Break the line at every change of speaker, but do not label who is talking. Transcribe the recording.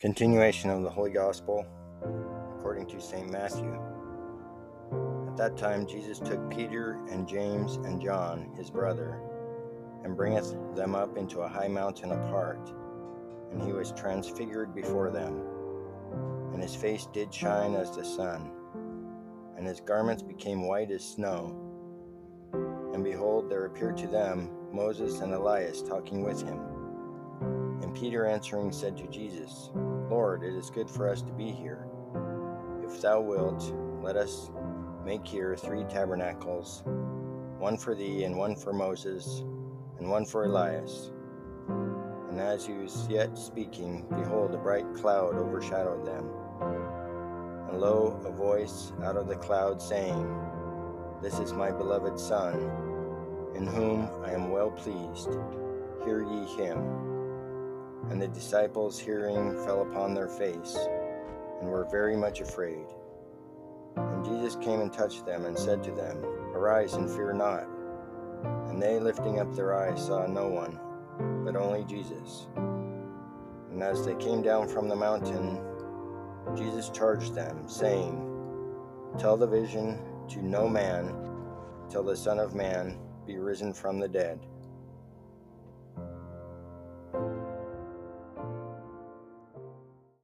Continuation of the Holy Gospel according to St. Matthew. At that time Jesus took Peter and James and John, his brother, and bringeth them up into a high mountain apart, and he was transfigured before them. And his face did shine as the sun, and his garments became white as snow. And behold, there appeared to them Moses and Elias talking with him. And Peter answering said to Jesus, Lord, it is good for us to be here. If thou wilt, let us make here three tabernacles one for thee, and one for Moses, and one for Elias. And as he was yet speaking, behold, a bright cloud overshadowed them. And lo, a voice out of the cloud saying, This is my beloved Son, in whom I am well pleased. Hear ye him. And the disciples, hearing, fell upon their face, and were very much afraid. And Jesus came and touched them, and said to them, Arise and fear not. And they, lifting up their eyes, saw no one, but only Jesus. And as they came down from the mountain, Jesus charged them, saying, Tell the vision to no man till the Son of Man be risen from the dead.